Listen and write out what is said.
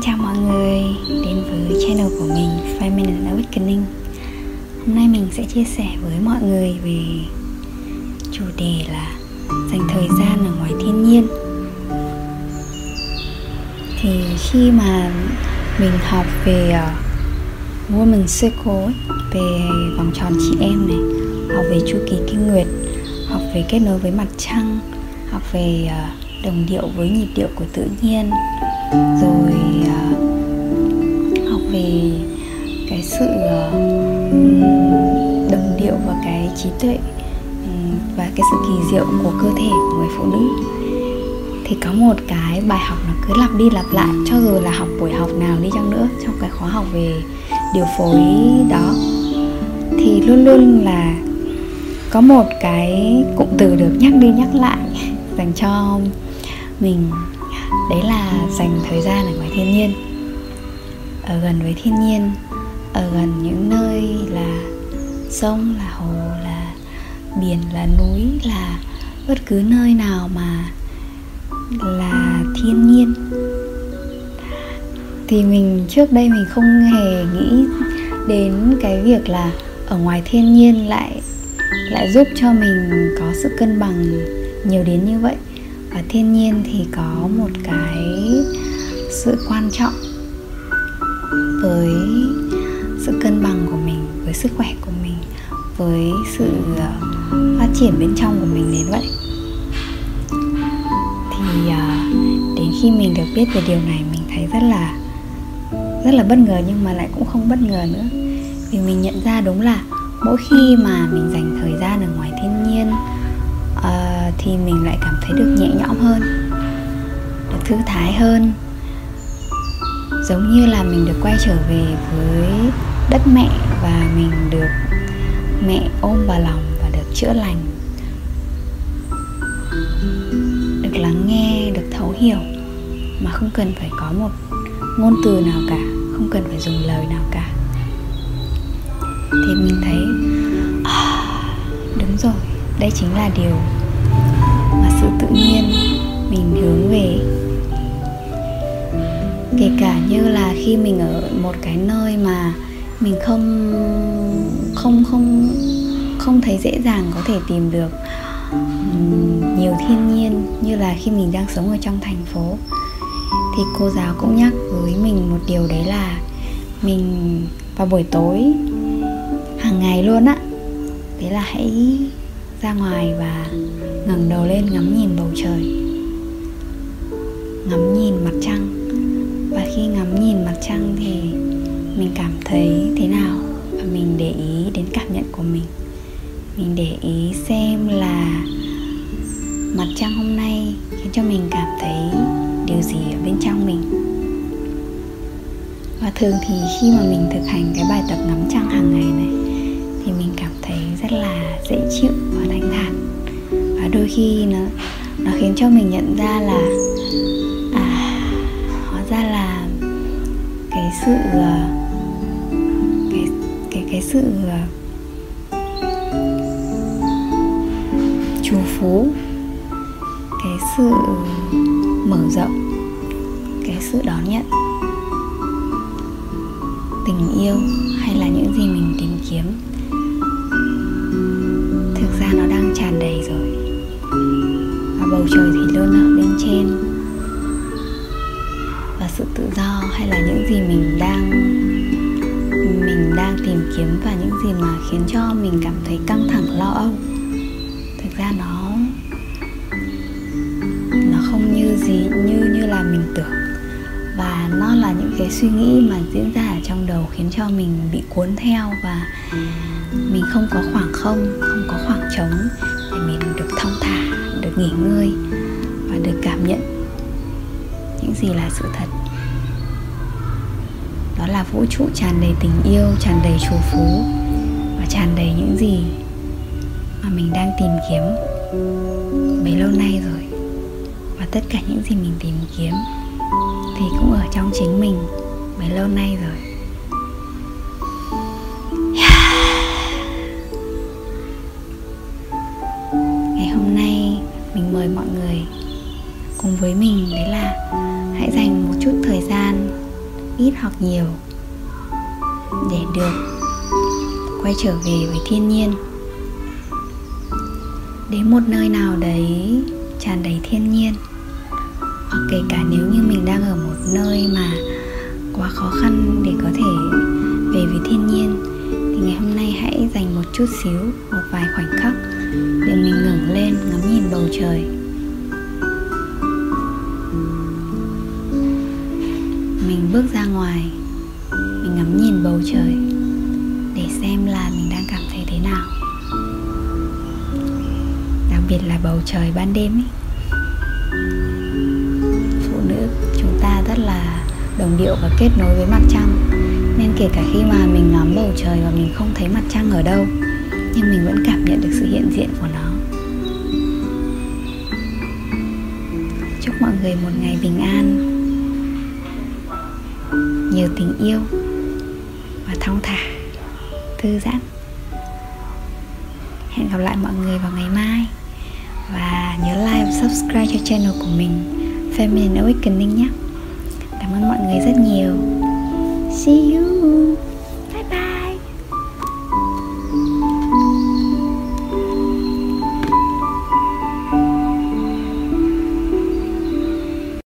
Xin chào mọi người đến với channel của mình Feminine Awakening Hôm nay mình sẽ chia sẻ với mọi người về chủ đề là dành thời gian ở ngoài thiên nhiên. Thì khi mà mình học về ờ, uh, Woman Circle ấy, về vòng tròn chị em này học về chu kỳ kinh nguyệt học về kết nối với mặt trăng học về uh, đồng điệu với nhịp điệu của tự nhiên. Rồi uh, học về cái sự uh, đồng điệu và cái trí tuệ và cái sự kỳ diệu của cơ thể của người phụ nữ. Thì có một cái bài học nó cứ lặp đi lặp lại cho dù là học buổi học nào đi chăng nữa trong cái khóa học về điều phối đó thì luôn luôn là có một cái cụm từ được nhắc đi nhắc lại dành cho mình. Đấy là dành thời gian ở ngoài thiên nhiên. Ở gần với thiên nhiên, ở gần những nơi là sông, là hồ, là biển, là núi, là bất cứ nơi nào mà là thiên nhiên. Thì mình, trước đây mình không hề nghĩ đến cái việc là ở ngoài thiên nhiên lại lại giúp cho mình có sự cân bằng nhiều đến như vậy và thiên nhiên thì có một cái sự quan trọng với sự cân bằng của mình với sức khỏe của mình với sự ờ, phát triển bên trong của mình đến vậy. Thì ờ, đến khi mình được biết về điều này mình thấy rất là rất là bất ngờ nhưng mà lại cũng không bất ngờ nữa. Vì mình nhận ra đúng là mỗi khi mà mình dành thời gian ở ngoài thiên nhiên uh, thì mình lại cảm thấy được nhẹ nhõm hơn được thư thái hơn. Giống như là mình được quay trở về với đất mẹ và mình được mẹ ôm vào lòng và được chữa lành được lắng nghe được thấu hiểu. Mà không cần phải có một ngôn từ nào cả không cần phải dùng lời nào cả. Thì mình thấy à, đúng rồi đây chính là điều cả như là khi mình ở một cái nơi mà mình không không không không thấy dễ dàng có thể tìm được nhiều thiên nhiên như là khi mình đang sống ở trong thành phố. Thì cô giáo cũng nhắc với mình một điều đấy là mình vào buổi tối hàng ngày luôn á đấy là hãy ra ngoài và ngẩng đầu lên ngắm nhìn bầu trời, ngắm nhìn mặt trăng khi ngắm nhìn mặt trăng thì mình cảm thấy thế nào? Và mình để ý đến cảm nhận của mình. Mình để ý xem là mặt trăng hôm nay khiến cho mình cảm thấy điều gì ở bên trong mình. Và thường thì khi mà mình thực hành cái bài tập ngắm trăng hàng ngày này, thì mình cảm thấy rất là dễ chịu và thanh thản. Và đôi khi nó nó khiến cho mình nhận ra là sự cái cái cái sự ờ, trù phú cái sự mở rộng cái sự đón nhận tình yêu hay là những gì mình tìm kiếm. Thực ra nó đang tràn đầy rồi. Và bầu trời thì luôn ở bên trên sự tự do hay là những gì mình đang mình đang tìm kiếm và những gì mà khiến cho mình cảm thấy căng thẳng, lo âu? Thực ra nó nó không như gì, như như là mình tưởng. Và nó là những cái suy nghĩ mà diễn ra ở trong đầu khiến cho mình bị cuốn theo và mình không có khoảng không không có khoảng trống để mình được thong thả, được nghỉ ngơi và được cảm nhận những gì là sự thật đó là vũ trụ tràn đầy tình yêu, tràn đầy trù phú và tràn đầy những gì mà mình đang tìm kiếm bấy lâu nay rồi. Và tất cả những gì mình tìm kiếm thì cũng ở trong chính mình bấy lâu nay rồi. Ngày hôm nay mình mời mọi người cùng với mình, đấy là hãy dành một chút thời gian ít hoặc nhiều. Để được quay trở về với thiên nhiên. Đến một nơi nào đấy tràn đầy thiên nhiên, hoặc kể cả nếu như mình đang ở một nơi mà quá khó khăn để có thể về với thiên nhiên, thì ngày hôm nay hãy dành một chút xíu, một vài khoảnh khắc để mình ngẩng lên ngắm nhìn bầu trời. Mình bước ra ngoài. Mình ngắm nhìn bầu trời để xem là mình đang cảm thấy thế nào. Đặc biệt là bầu trời ban đêm ấy phụ nữ chúng ta rất là đồng điệu và kết nối với mặt trăng. Nên kể cả khi mà mình ngắm bầu trời và mình không thấy mặt trăng ở đâu, nhưng mình vẫn cảm nhận được sự hiện diện của nó. Chúc mọi người một ngày bình an nhiều tình yêu và thong thả, thư giãn. Hẹn gặp lại mọi người vào ngày mai. Và nhớ like và subscribe cho channel của mình, Feminine Awakening nhé. Cảm ơn mọi người rất nhiều. See you.